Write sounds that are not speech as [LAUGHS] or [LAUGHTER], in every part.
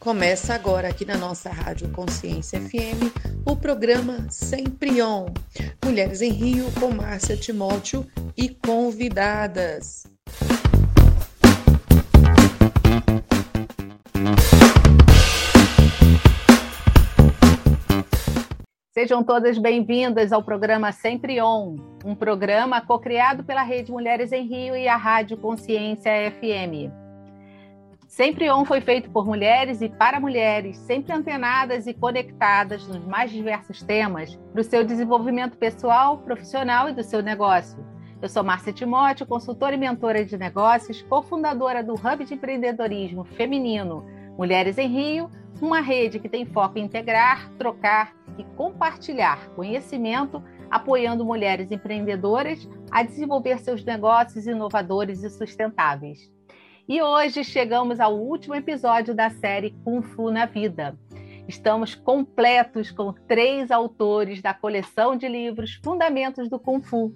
Começa agora aqui na nossa Rádio Consciência FM o programa Sempre On. Mulheres em Rio com Márcia Timóteo e convidadas. Sejam todas bem-vindas ao programa Sempre On, um programa co-criado pela Rede Mulheres em Rio e a Rádio Consciência FM. Sempre On foi feito por mulheres e para mulheres, sempre antenadas e conectadas nos mais diversos temas para o seu desenvolvimento pessoal, profissional e do seu negócio. Eu sou Márcia Timóteo, consultora e mentora de negócios, cofundadora do Hub de Empreendedorismo Feminino Mulheres em Rio, uma rede que tem foco em integrar, trocar e compartilhar conhecimento, apoiando mulheres empreendedoras a desenvolver seus negócios inovadores e sustentáveis. E hoje chegamos ao último episódio da série Kung Fu na Vida. Estamos completos com três autores da coleção de livros Fundamentos do Kung Fu.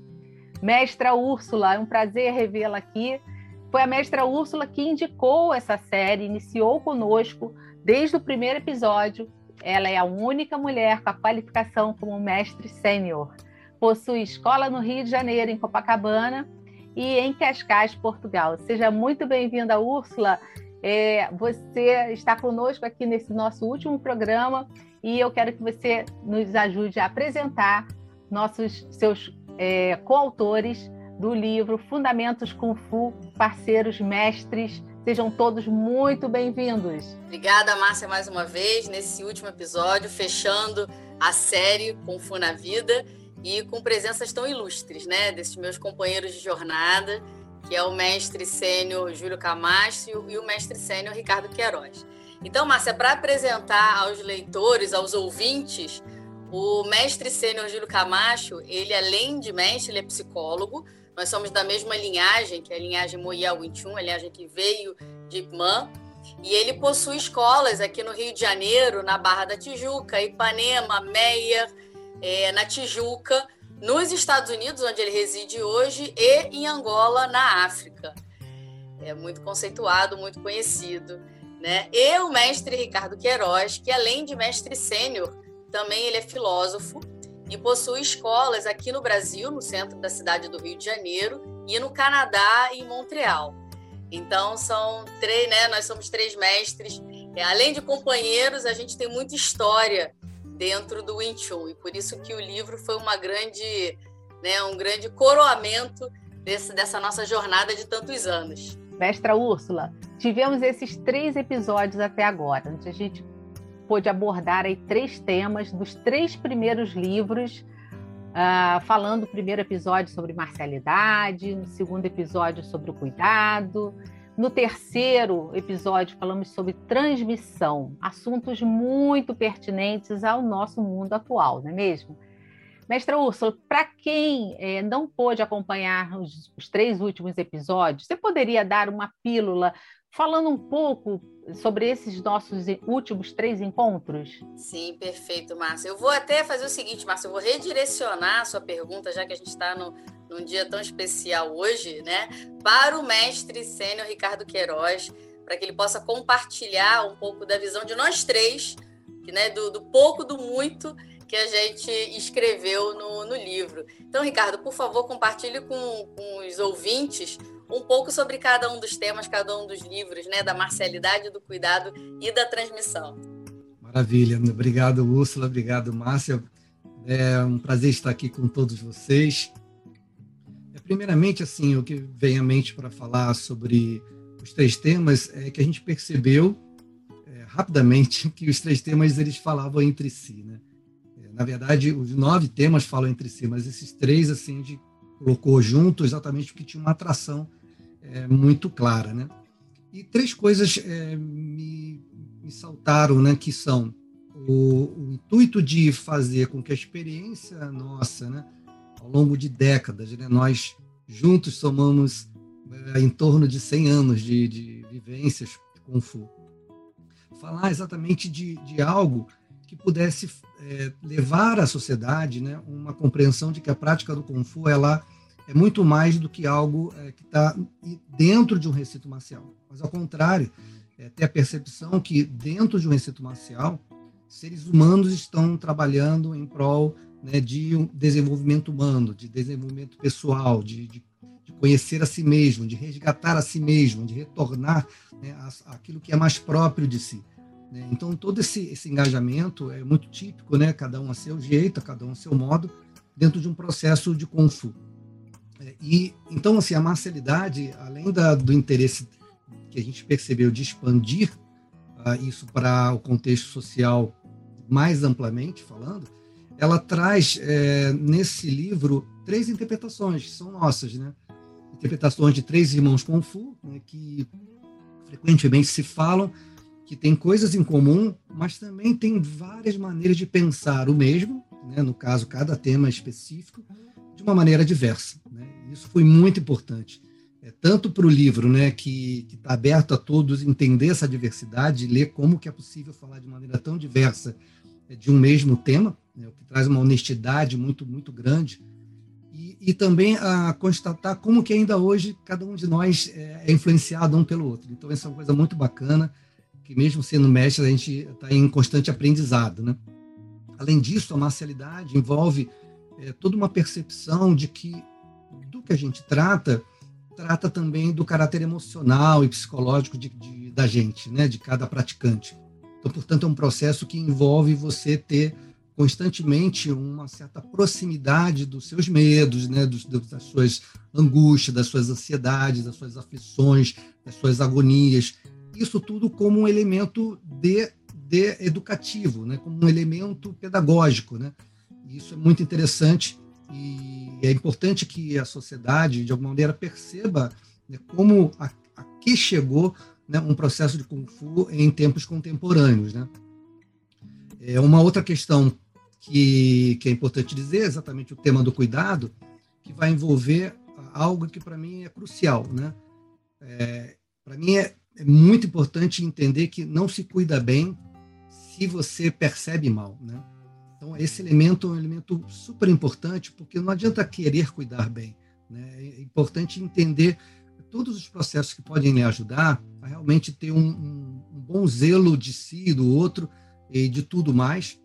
Mestra Úrsula, é um prazer revê-la aqui. Foi a mestra Úrsula que indicou essa série, iniciou conosco desde o primeiro episódio ela é a única mulher com a qualificação como mestre sênior. Possui escola no Rio de Janeiro, em Copacabana, e em Cascais, Portugal. Seja muito bem-vinda, Úrsula. É, você está conosco aqui nesse nosso último programa e eu quero que você nos ajude a apresentar nossos seus é, coautores do livro Fundamentos Kung Fu, parceiros mestres Sejam todos muito bem-vindos. Obrigada, Márcia, mais uma vez, nesse último episódio, fechando a série com Fu na Vida e com presenças tão ilustres, né? Desses meus companheiros de jornada, que é o mestre sênior Júlio Camacho e o mestre sênior Ricardo Queiroz. Então, Márcia, para apresentar aos leitores, aos ouvintes, o mestre sênior Júlio Camacho, ele além de mestre, ele é psicólogo, nós somos da mesma linhagem, que é a linhagem Wing Chun, a linhagem que veio de Ipman. E ele possui escolas aqui no Rio de Janeiro, na Barra da Tijuca, Ipanema, Meia, é, na Tijuca, nos Estados Unidos, onde ele reside hoje, e em Angola, na África. É muito conceituado, muito conhecido. Né? E o mestre Ricardo Queiroz, que além de mestre sênior, também ele é filósofo e possui escolas aqui no Brasil, no centro da cidade do Rio de Janeiro, e no Canadá, em Montreal. Então, são três, né? Nós somos três mestres. É, além de companheiros, a gente tem muita história dentro do Wing Chun, e por isso que o livro foi uma grande, né, um grande coroamento desse, dessa nossa jornada de tantos anos. Mestra Úrsula, tivemos esses três episódios até agora, a gente pôde abordar aí três temas dos três primeiros livros, uh, falando o primeiro episódio sobre marcialidade, no segundo episódio sobre o cuidado, no terceiro episódio falamos sobre transmissão, assuntos muito pertinentes ao nosso mundo atual, não é mesmo? Mestra Úrsula, para quem é, não pôde acompanhar os, os, três últimos episódios, você poderia dar uma pílula falando um pouco sobre esses nossos últimos três encontros? Sim, perfeito, Márcia. Eu vou até fazer o seguinte, Márcia, eu vou redirecionar a sua pergunta, já que a gente está num dia tão especial hoje, né, para o mestre sênior Ricardo Queiroz, para que ele possa compartilhar um pouco da visão de nós três, né, do, do pouco, do muito que a gente escreveu no, no livro. Então, Ricardo, por favor, compartilhe com, com os ouvintes um pouco sobre cada um dos temas, cada um dos livros, né, da marcialidade, do cuidado e da transmissão. Maravilha, obrigado Úrsula, obrigado Márcia, é um prazer estar aqui com todos vocês. Primeiramente, assim, o que vem à mente para falar sobre os três temas é que a gente percebeu é, rapidamente [LAUGHS] que os três temas eles falavam entre si, né? É, na verdade, os nove temas falam entre si, mas esses três assim a gente colocou junto exatamente porque tinha uma atração é, muito clara, né? E três coisas é, me, me, saltaram, né? Que são o, o, intuito de fazer com que a experiência nossa, né? Ao longo de décadas, né? Nós juntos somamos é, em torno de 100 anos de, de vivências com Fu. Falar exatamente de, de algo que pudesse é, levar à sociedade né, uma compreensão de que a prática do Kung Fu ela é muito mais do que algo é, que está dentro de um recinto marcial. Mas, ao contrário, é ter a percepção que dentro de um recinto marcial, seres humanos estão trabalhando em prol né, de um desenvolvimento humano, de desenvolvimento pessoal, de, de, de, conhecer a si mesmo, de resgatar a si mesmo, de retornar né, aquilo que é mais próprio de si. Né? Então, todo esse, esse engajamento é muito típico, né, cada um a seu jeito, cada um a seu modo, dentro de um processo de Kung Fu. É, e, então, assim, a marcialidade, além da, do interesse que a gente percebeu de expandir uh, isso para o contexto social mais amplamente falando, ela traz é, nesse livro três interpretações que são nossas, né? Interpretações de três irmãos Kung Fu, né, que frequentemente se falam, que tem coisas em comum, mas também tem várias maneiras de pensar o mesmo, né, no caso, cada tema específico, de uma maneira diversa. Né? Isso foi muito importante, é, tanto para o livro, né, que está aberto a todos entender essa diversidade, ler como que é possível falar de maneira tão diversa é, de um mesmo tema, né, o que traz uma honestidade muito, muito grande, e, e, também a constatar como que ainda hoje cada um de nós é, é influenciado um pelo outro. Então, essa é uma coisa muito bacana, que mesmo sendo mestre, a gente está em constante aprendizado. Né? Além disso, a marcialidade envolve é, toda uma percepção de que do que a gente trata, trata também do caráter emocional e psicológico de, de, da gente, né, de cada praticante. Então, portanto, é um processo que envolve você ter constantemente uma certa proximidade dos seus medos, né, dos, das suas angústias, das suas ansiedades, das suas aflições, das suas agonias. Isso tudo como um elemento de, de educativo, né, como um elemento pedagógico. Né? Isso é muito interessante e é importante que a sociedade, de alguma maneira, perceba né, como a, que chegou né, um processo de Kung Fu em tempos contemporâneos. Né? É uma outra questão que, que é importante dizer, é exatamente o tema do cuidado, que vai envolver algo que para mim é crucial. Né? É, para mim é, é, muito importante entender que não se cuida bem se você percebe mal. Né? Então, esse elemento é um elemento super importante, porque não adianta querer cuidar bem. Né? É importante entender todos os processos que podem lhe ajudar a realmente ter um, um, um bom zelo de si, do outro e de tudo mais.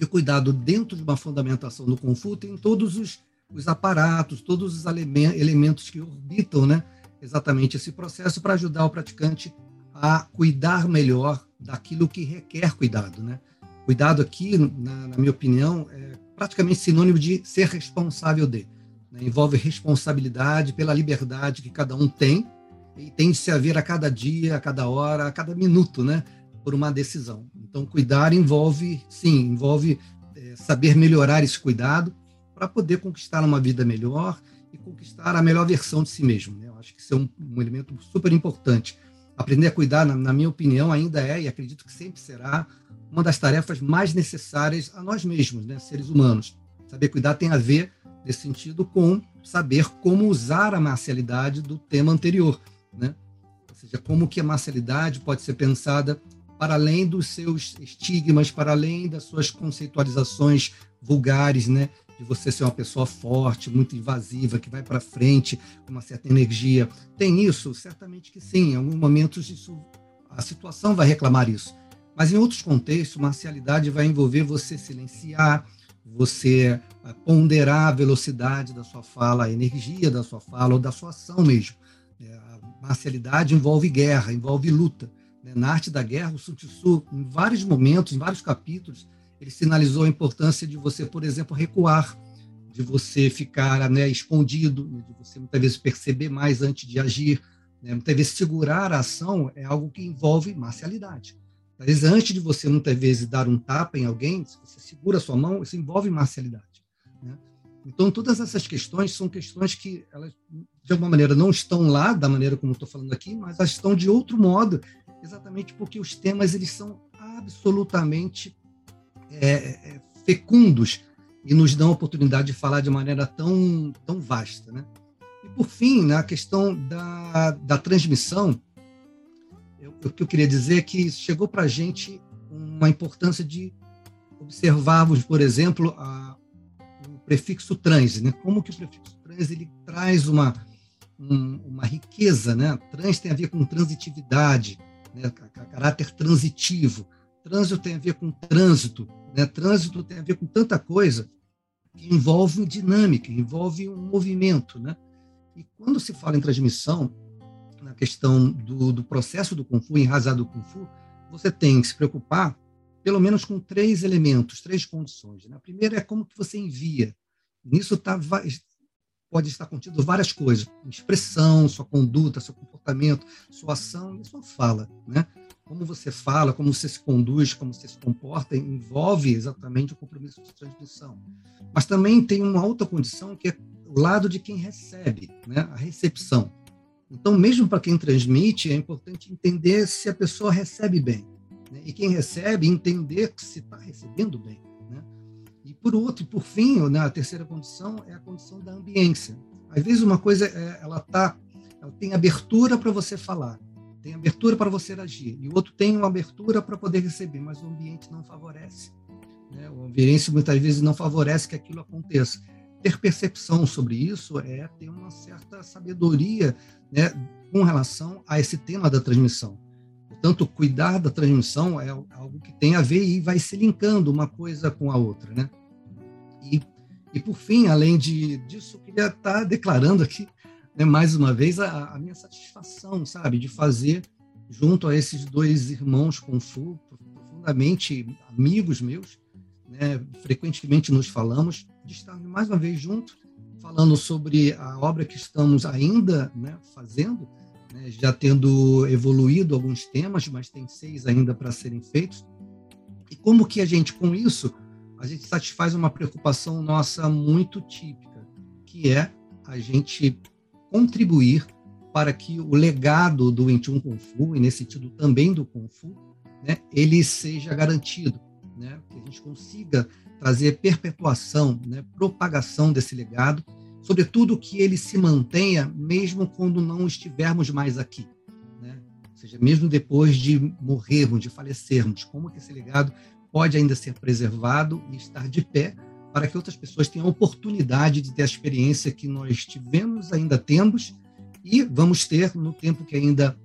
E cuidado dentro de uma fundamentação do Fu tem todos os, os aparatos, todos os elementos que orbitam né, exatamente esse processo para ajudar o praticante a cuidar melhor daquilo que requer cuidado. Né? Cuidado aqui, na, na minha opinião, é praticamente sinônimo de ser responsável de. Né? Envolve responsabilidade pela liberdade que cada um tem e tem de se haver a cada dia, a cada hora, a cada minuto, né? Por uma decisão. Então, cuidar envolve, sim, envolve é, saber melhorar esse cuidado para poder conquistar uma vida melhor e conquistar a melhor versão de si mesmo. Né? Eu acho que isso é um, um elemento super importante. Aprender a cuidar, na, na minha opinião, ainda é, e acredito que sempre será, uma das tarefas mais necessárias a nós mesmos, né, seres humanos. Saber cuidar tem a ver, nesse sentido, com saber como usar a marcialidade do tema anterior, né? Ou seja, como que a marcialidade pode ser pensada para além dos seus estigmas, para além das suas conceitualizações vulgares, né? De você ser uma pessoa forte, muito invasiva, que vai para frente com uma certa energia. Tem isso? Certamente que sim. Em alguns momentos isso, a situação vai reclamar isso. Mas em outros contextos, marcialidade vai envolver você silenciar, você eh, ponderar a velocidade da sua fala, a energia da sua fala ou da sua ação mesmo. É, a marcialidade envolve guerra, envolve luta. Né? Na arte da guerra, o Sun Tzu, em vários momentos, em vários capítulos, ele sinalizou a importância de você, por exemplo, recuar, de você ficar né, escondido, de você muitas vezes perceber mais antes de agir. Né? Muitas vezes segurar a ação é algo que envolve marcialidade. Às vezes, antes de você, muitas vezes, dar um tapa em alguém, se você segura a sua mão, isso envolve marcialidade. Né? Então, todas essas questões são questões que, elas, de alguma maneira, não estão lá da maneira como estou falando aqui, mas elas estão de outro modo, exatamente porque os temas eles são absolutamente é, é, fecundos e nos dão a oportunidade de falar de maneira tão, tão vasta. Né? E, por fim, na questão da, da transmissão, o que eu queria dizer é que chegou para a gente uma importância de observarmos, por exemplo, a, o prefixo trans, né? Como que o prefixo trans ele traz uma um, uma riqueza, né? Trans tem a ver com transitividade, né? caráter transitivo. Trânsito tem a ver com trânsito, né? Trânsito tem a ver com tanta coisa que envolve dinâmica, envolve um movimento, né? E quando se fala em transmissão, na questão do, do processo do Kung Fu, enraizado do Kung Fu, você tem que se preocupar pelo menos com três elementos, três condições. Né? A primeira é como que você envia. Nisso tá, pode estar contido várias coisas: expressão, sua conduta, seu comportamento, sua ação e sua fala. Né? Como você fala, como você se conduz, como você se comporta, envolve exatamente o compromisso de transmissão. Mas também tem uma outra condição que é o lado de quem recebe, né? a recepção. Então, mesmo para quem transmite, é importante entender se a pessoa recebe bem. Né? E quem recebe, entender se está recebendo bem. E por outro, por fim, né, a terceira condição é a condição da ambiência. Às vezes uma coisa, é, ela, tá, ela tem abertura para você falar, tem abertura para você agir, e o outro tem uma abertura para poder receber, mas o ambiente não favorece. Né? O ambiente muitas vezes não favorece que aquilo aconteça ter percepção sobre isso é ter uma certa sabedoria né, com relação a esse tema da transmissão. Portanto, cuidar da transmissão é algo que tem a ver e vai se linkando uma coisa com a outra. Né? E, e por fim, além de, disso, eu queria estar declarando aqui, né, mais uma vez, a, a minha satisfação, sabe, de fazer junto a esses dois irmãos Kung Fu, profundamente amigos meus, né, frequentemente nos falamos, de estar mais uma vez junto, falando sobre a obra que estamos ainda né, fazendo, né, já tendo evoluído alguns temas, mas tem seis ainda para serem feitos. E como que a gente, com isso, a gente satisfaz uma preocupação nossa muito típica, que é a gente contribuir para que o legado do 21 Kung Fu, e nesse sentido também do Kung Fu, né, ele seja garantido, né, que a gente consiga trazer perpetuação, né, propagação desse legado, sobretudo que ele se mantenha mesmo quando não estivermos mais aqui, né? ou seja, mesmo depois de morrermos, de falecermos, como que esse legado pode ainda ser preservado e estar de pé para que outras pessoas tenham a oportunidade de ter a experiência que nós tivemos, ainda temos e vamos ter no tempo que ainda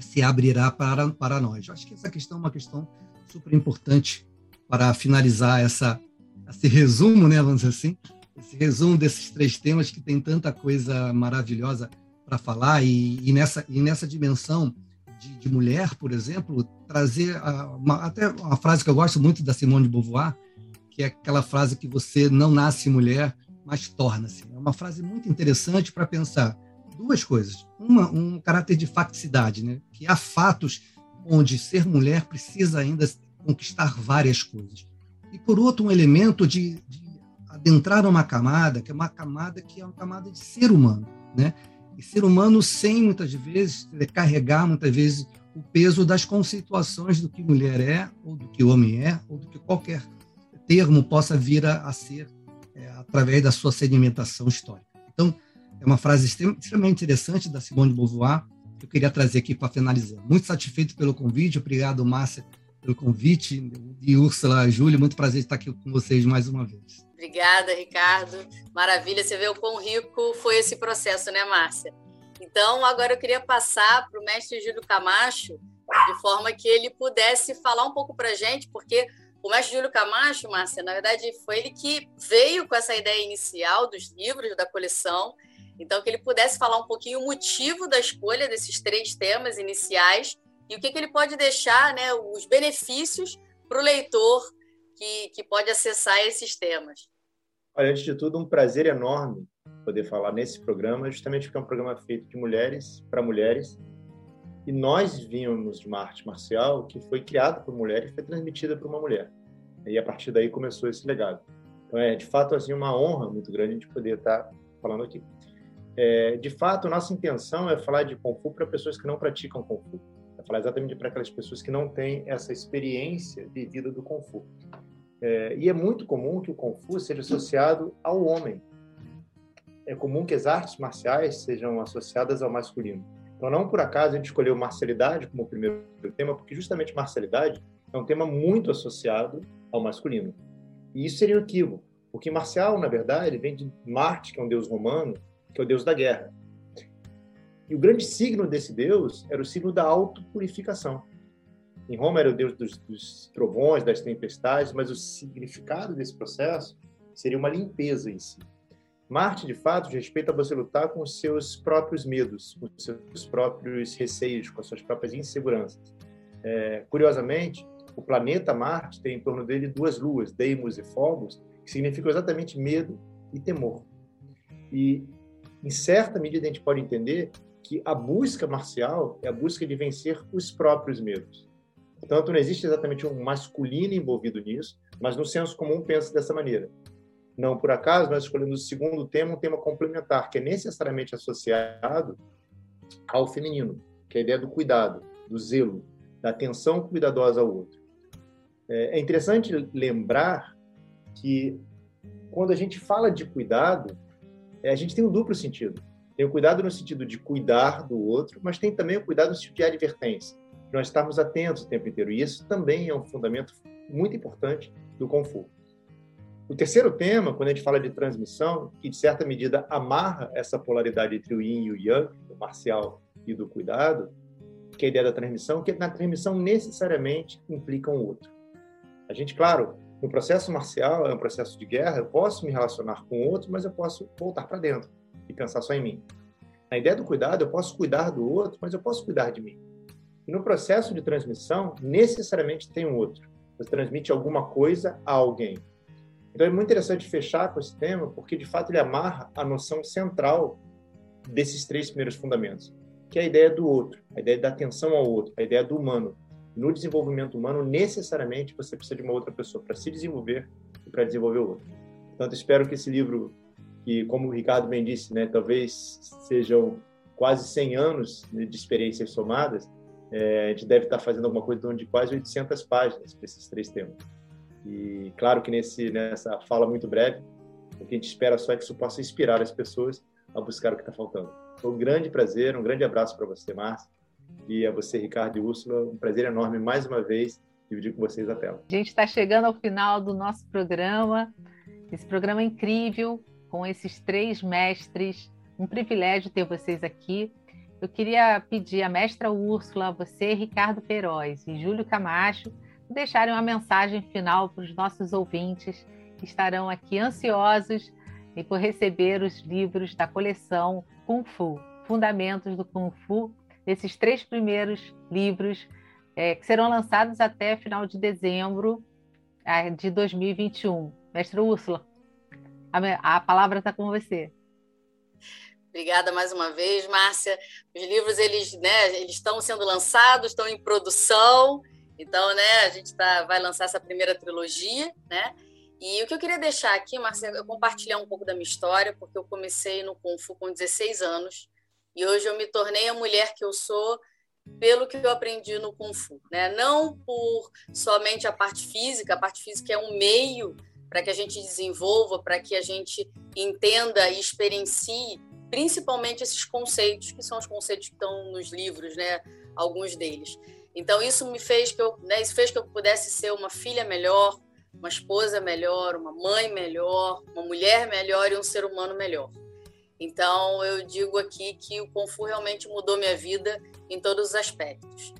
se abrirá para, para nós. Eu acho que essa questão é uma questão super importante para finalizar essa, esse resumo, né, vamos dizer assim, esse resumo desses três temas que tem tanta coisa maravilhosa para falar e, e, nessa, e nessa dimensão de, de mulher, por exemplo, trazer uma, até uma frase que eu gosto muito da Simone de Beauvoir, que é aquela frase que você não nasce mulher, mas torna-se. É uma frase muito interessante para pensar duas coisas. Uma, um caráter de facticidade, né? que há fatos onde ser mulher precisa ainda conquistar várias coisas. E, por outro, um elemento de, de adentrar uma camada, que é uma camada que é uma camada de ser humano, né? E ser humano sem, muitas vezes, carregar, muitas vezes, o peso das conceituações do que mulher é, ou do que homem é, ou do que qualquer termo possa vir a, a ser é, através da sua sedimentação histórica. Então, é uma frase extremamente interessante da Simone de Beauvoir, que eu queria trazer aqui para finalizar. Muito satisfeito pelo convite, obrigado, Márcia, pelo convite. E Úrsula, Júlia, muito prazer estar aqui com vocês mais uma vez. Obrigada, Ricardo. Maravilha, você vê o quão rico foi esse processo, né, Márcia? Então, agora eu queria passar para o mestre Júlio Camacho, de forma que ele pudesse falar um pouco para a gente, porque o mestre Júlio Camacho, Márcia, na verdade, foi ele que veio com essa ideia inicial dos livros da coleção. Então, que ele pudesse falar um pouquinho o motivo da escolha desses três temas iniciais e o que, que ele pode deixar, né, os benefícios para o leitor que, que pode acessar esses temas. Olha, antes de tudo, um prazer enorme poder falar nesse programa, justamente porque é um programa feito de mulheres para mulheres. E nós vínhamos de uma arte marcial que foi criada por mulher e foi transmitida por uma mulher. E a partir daí começou esse legado. Então é, de fato, assim, uma honra muito grande de poder estar falando aqui. É, de fato, nossa intenção é falar de Kung Fu para pessoas que não praticam Kung Fu falar exatamente para aquelas pessoas que não têm essa experiência vivida do Kung Fu. É, e é muito comum que o Kung Fu seja associado ao homem. É comum que as artes marciais sejam associadas ao masculino. Então, não por acaso a gente escolheu marcialidade como primeiro tema, porque justamente marcialidade é um tema muito associado ao masculino. E isso seria um equívoco, porque marcial, na verdade, vem de Marte, que é um deus romano, que é o deus da guerra. E o grande signo desse deus era o signo da autopurificação. Em Roma era o deus dos, dos trovões, das tempestades, mas o significado desse processo seria uma limpeza em si. Marte, de fato, respeita você lutar com os seus próprios medos, com os seus próprios receios, com as suas próprias inseguranças. É, curiosamente, o planeta Marte tem em torno dele duas luas, Deimos e Phobos, que significam exatamente medo e temor. E, em certa medida, a gente pode entender que a busca marcial é a busca de vencer os próprios medos. Portanto, não existe exatamente um masculino envolvido nisso, mas no senso comum pensa dessa maneira. Não por acaso, nós escolhemos o segundo tema, um tema complementar, que é necessariamente associado ao feminino, que é a ideia do cuidado, do zelo, da atenção cuidadosa ao outro. É, é interessante lembrar que quando a gente fala de cuidado, é, a gente tem um duplo sentido. Tem o cuidado no sentido de cuidar do outro, mas tem também o cuidado no sentido de advertência, de nós estarmos atentos o tempo inteiro. E isso também é um fundamento muito importante do Fu. O terceiro tema, quando a gente fala de transmissão, que de certa medida amarra essa polaridade entre o yin e o yang, do marcial e do cuidado, que é a ideia da transmissão, que na transmissão necessariamente implica um outro. A gente, claro, no processo marcial, é um processo de guerra, eu posso me relacionar com o outro, mas eu posso voltar para dentro e pensar só em mim. Na ideia do cuidado, eu posso cuidar do outro, mas eu posso cuidar de mim. E no processo de transmissão, necessariamente tem um outro. Você transmite alguma coisa a alguém. Então é muito interessante fechar com esse tema, porque de fato ele amarra a noção central desses três primeiros fundamentos, que é a ideia do outro, a ideia da atenção ao outro, a ideia do humano. No desenvolvimento humano, necessariamente você precisa de uma outra pessoa para se desenvolver e para desenvolver o outro. Portanto, espero que esse livro, que como o Ricardo bem disse, né, talvez sejam quase 100 anos de experiências somadas, é, a gente deve estar fazendo alguma coisa de quase 800 páginas para esses três temas. E claro que nesse, nessa fala muito breve, o que a gente espera só é que isso possa inspirar as pessoas a buscar o que está faltando. Foi um grande prazer, um grande abraço para você, Márcia, e a você, Ricardo e Úrsula. Um prazer enorme mais uma vez dividir com vocês a tela. A gente está chegando ao final do nosso programa, esse programa incrível, com esses três mestres. Um privilégio ter vocês aqui. Eu queria pedir à mestra Úrsula, você, Ricardo Peróis e Júlio Camacho, deixarem uma mensagem final para os nossos ouvintes que estarão aqui ansiosos e por receber os livros da coleção Kung Fu, Fundamentos do Kung Fu, esses três primeiros livros é, que serão lançados até final de dezembro é, de 2021. Mestre Úrsula, a, a palavra está com você. Obrigada mais uma vez, Márcia. Os livros eles, né, eles estão sendo lançados, estão em produção. Então, né, a gente tá, vai lançar essa primeira trilogia, né? E o que eu queria deixar aqui, Marcelo, é compartilhar um pouco da minha história, porque eu comecei no Kung Fu com 16 anos e hoje eu me tornei a mulher que eu sou pelo que eu aprendi no Kung Fu, né? Não por somente a parte física, a parte física é um meio para que a gente desenvolva, para que a gente entenda e experiencie principalmente esses conceitos, que são os conceitos que estão nos livros, né? Alguns deles. Então isso me fez que eu, né, isso fez que eu pudesse ser uma filha melhor, uma esposa melhor, uma mãe melhor, uma mulher melhor e um ser humano melhor. Então eu digo aqui que o Kung Fu realmente mudou minha vida em todos os aspectos.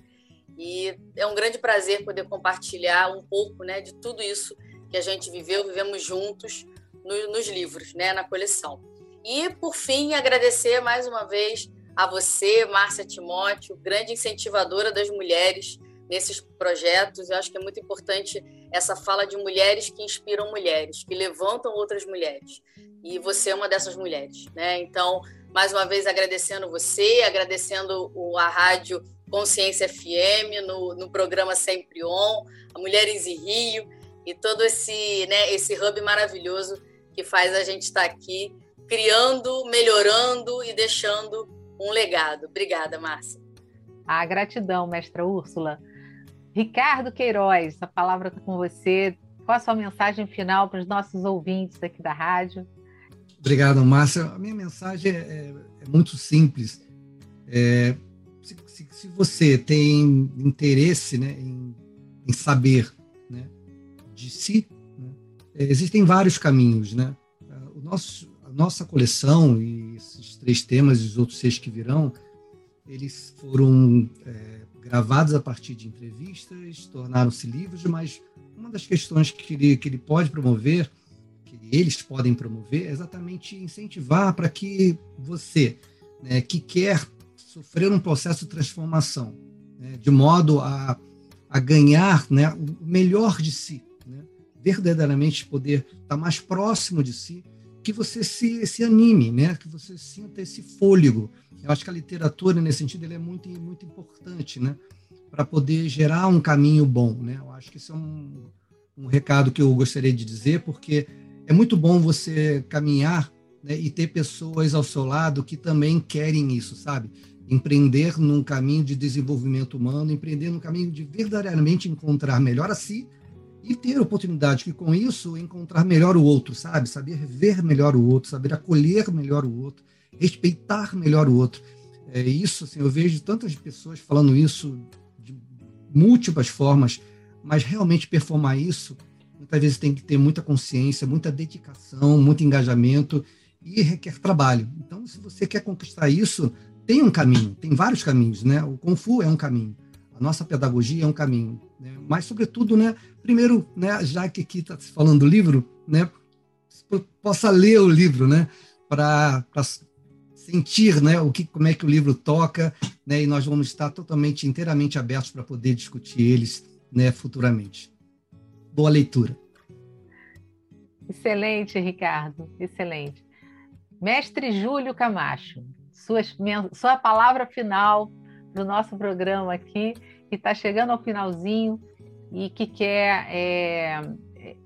E é um grande prazer poder compartilhar um pouco, né, de tudo isso que a gente viveu, vivemos juntos no, nos livros, né, na coleção. E por fim agradecer mais uma vez a você, Márcia Timóteo, grande incentivadora das mulheres nesses projetos. Eu acho que é muito importante essa fala de mulheres que inspiram mulheres, que levantam outras mulheres. E você é uma dessas mulheres, né? Então, mais uma vez agradecendo você, agradecendo a rádio Consciência FM no, no programa Sempre On, a Mulheres em Rio e todo esse, né, esse hub maravilhoso que faz a gente estar aqui criando, melhorando e deixando um legado. Obrigada, Márcia. A gratidão, mestra Úrsula. Ricardo Queiroz, a palavra está com você. Qual a sua mensagem final para os nossos ouvintes aqui da rádio? Obrigado, Márcia. A minha mensagem é, é, é muito simples. É, se, se, se, você tem interesse né, em, em saber né, de si, né, existem vários caminhos. Né? O nosso, nossa coleção e esses três temas e os outros seis que virão eles foram é, gravados a partir de entrevistas, tornaram-se livros, mas uma das questões que ele, que ele pode promover, que eles podem promover, é exatamente incentivar para que você, né, que quer sofrer um processo de transformação, né, de modo a, a ganhar né, o melhor de si, né, verdadeiramente poder estar mais próximo de si, que você se, se anime, né, que você sinta esse fôlego. Eu acho que a literatura, nesse sentido, é muito, muito importante, né, para poder gerar um caminho bom. Né? Eu acho que isso é um, um recado que eu gostaria de dizer, porque é muito bom você caminhar né, e ter pessoas ao seu lado que também querem isso, sabe? empreender num caminho de desenvolvimento humano, empreender num caminho de verdadeiramente encontrar melhor a si e ter oportunidade que com isso encontrar melhor o outro, sabe? Saber ver melhor o outro, saber acolher melhor o outro, respeitar melhor o outro. É isso, assim, eu vejo tantas pessoas falando isso de múltiplas formas, mas realmente performar isso, muitas vezes tem que ter muita consciência, muita dedicação, muito engajamento e requer trabalho. Então, se você quer conquistar isso, tem um caminho, tem vários caminhos, né? O Kung Fu é um caminho, a nossa pedagogia é um caminho, né? mas sobretudo, né? Primeiro, né? Já que aqui está se falando do livro, né? Possa ler o livro, né? Para sentir, né? O que, como é que o livro toca, né? E nós vamos estar totalmente, inteiramente abertos para poder discutir eles, né? Futuramente. Boa leitura. Excelente, Ricardo, excelente. Mestre Júlio Camacho, minha, sua palavra final do nosso programa aqui, que está chegando ao finalzinho e que quer é, é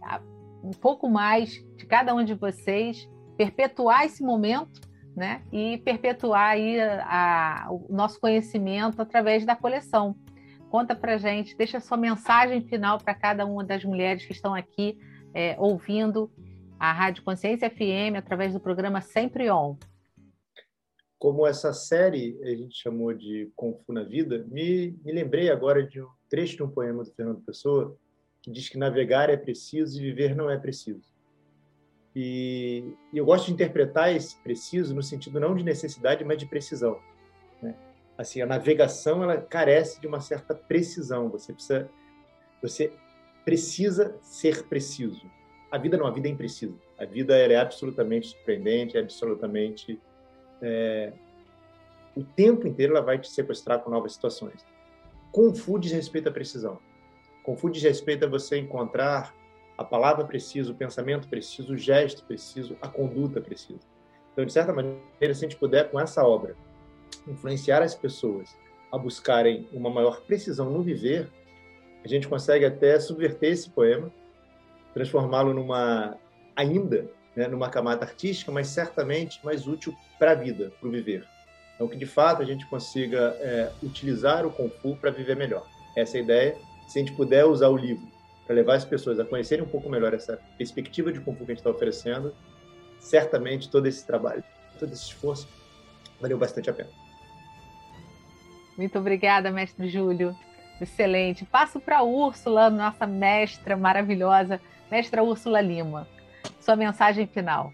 um pouco mais de cada um de vocês perpetuar esse momento né, e perpetuar aí a, a, o nosso conhecimento através da coleção. Conta para gente, deixa sua mensagem final para cada uma das mulheres que estão aqui é, ouvindo a Rádio Consciência FM através do programa Sempre On como essa série a gente chamou de Kung Fu na Vida, me, me lembrei agora de um trecho de um poema do Fernando Pessoa que diz que navegar é preciso e viver não é preciso. E, e eu gosto de interpretar esse preciso no sentido não de necessidade, mas de precisão. Né? Assim, a navegação ela carece de uma certa precisão. Você precisa, você precisa ser preciso. A vida não, a vida é imprecisa. A vida é absolutamente surpreendente, é absolutamente é, o tempo inteiro ela vai te sequestrar com novas situações. Kung Fu diz respeito à precisão. Kung Fu diz respeito a você encontrar a palavra precisa, o pensamento preciso, o gesto preciso, a conduta precisa. Então, de certa maneira, se a gente puder, com essa obra, influenciar as pessoas a buscarem uma maior precisão no viver, a gente consegue até subverter esse poema, transformá-lo numa ainda né, numa camada artística, mas certamente mais útil para a vida, para o viver. Então, que de fato a gente consiga é, utilizar o Kung Fu para viver melhor. Essa é a ideia. Se a gente puder usar o livro para levar as pessoas a conhecerem um pouco melhor essa perspectiva de Kung Fu que a gente está oferecendo, certamente todo esse trabalho, todo esse esforço valeu bastante a pena. Muito obrigada, mestre Júlio. Excelente. Passo para a Úrsula, nossa mestra maravilhosa, mestra Úrsula Lima sua mensagem final.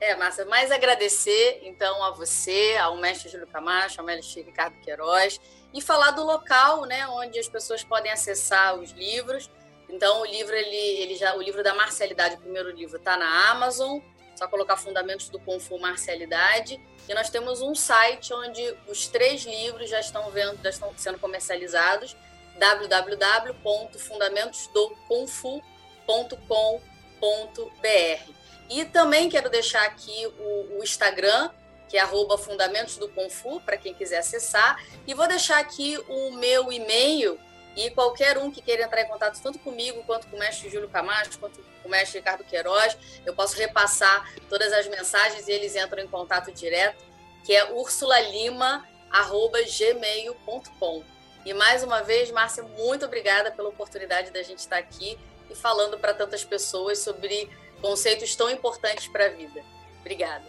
É, Márcia, mais agradecer então a você, ao mestre Júlio Camacho, ao mestre Ricardo Queiroz, e falar do local, né, onde as pessoas podem acessar os livros. Então, o livro, ele, ele já, o livro da Marcialidade, o primeiro livro, está na Amazon, só colocar Fundamentos do Kung Fu Marcialidade. E nós temos um site onde os três livros já estão, vendo, já estão sendo comercializados, www.fundamentosdokungfu.com.br br E também quero deixar aqui o, o Instagram, que é arroba Fundamentos do Kung Fu, para quem quiser acessar. E vou deixar aqui o meu e-mail e qualquer um que queira entrar em contato, tanto comigo, quanto com o mestre Júlio Camacho, quanto com o mestre Ricardo Queiroz, eu posso repassar todas as mensagens e eles entram em contato direto, que é ursulalima.gmail.com. E mais uma vez, Márcia, muito obrigada pela oportunidade da gente estar aqui e falando para tantas pessoas sobre conceitos tão importantes para a vida. Obrigada.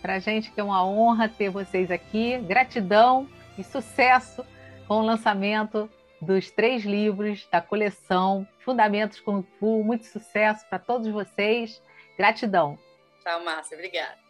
Para a gente que é uma honra ter vocês aqui, gratidão e sucesso com o lançamento dos três livros da coleção Fundamentos Kung Fu. Muito sucesso para todos vocês. Gratidão. Tchau, Márcia. Obrigada.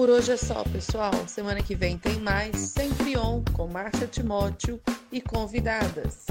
Por hoje é só, pessoal. Semana que vem tem mais, sempre on, com Márcia Timóteo e convidadas.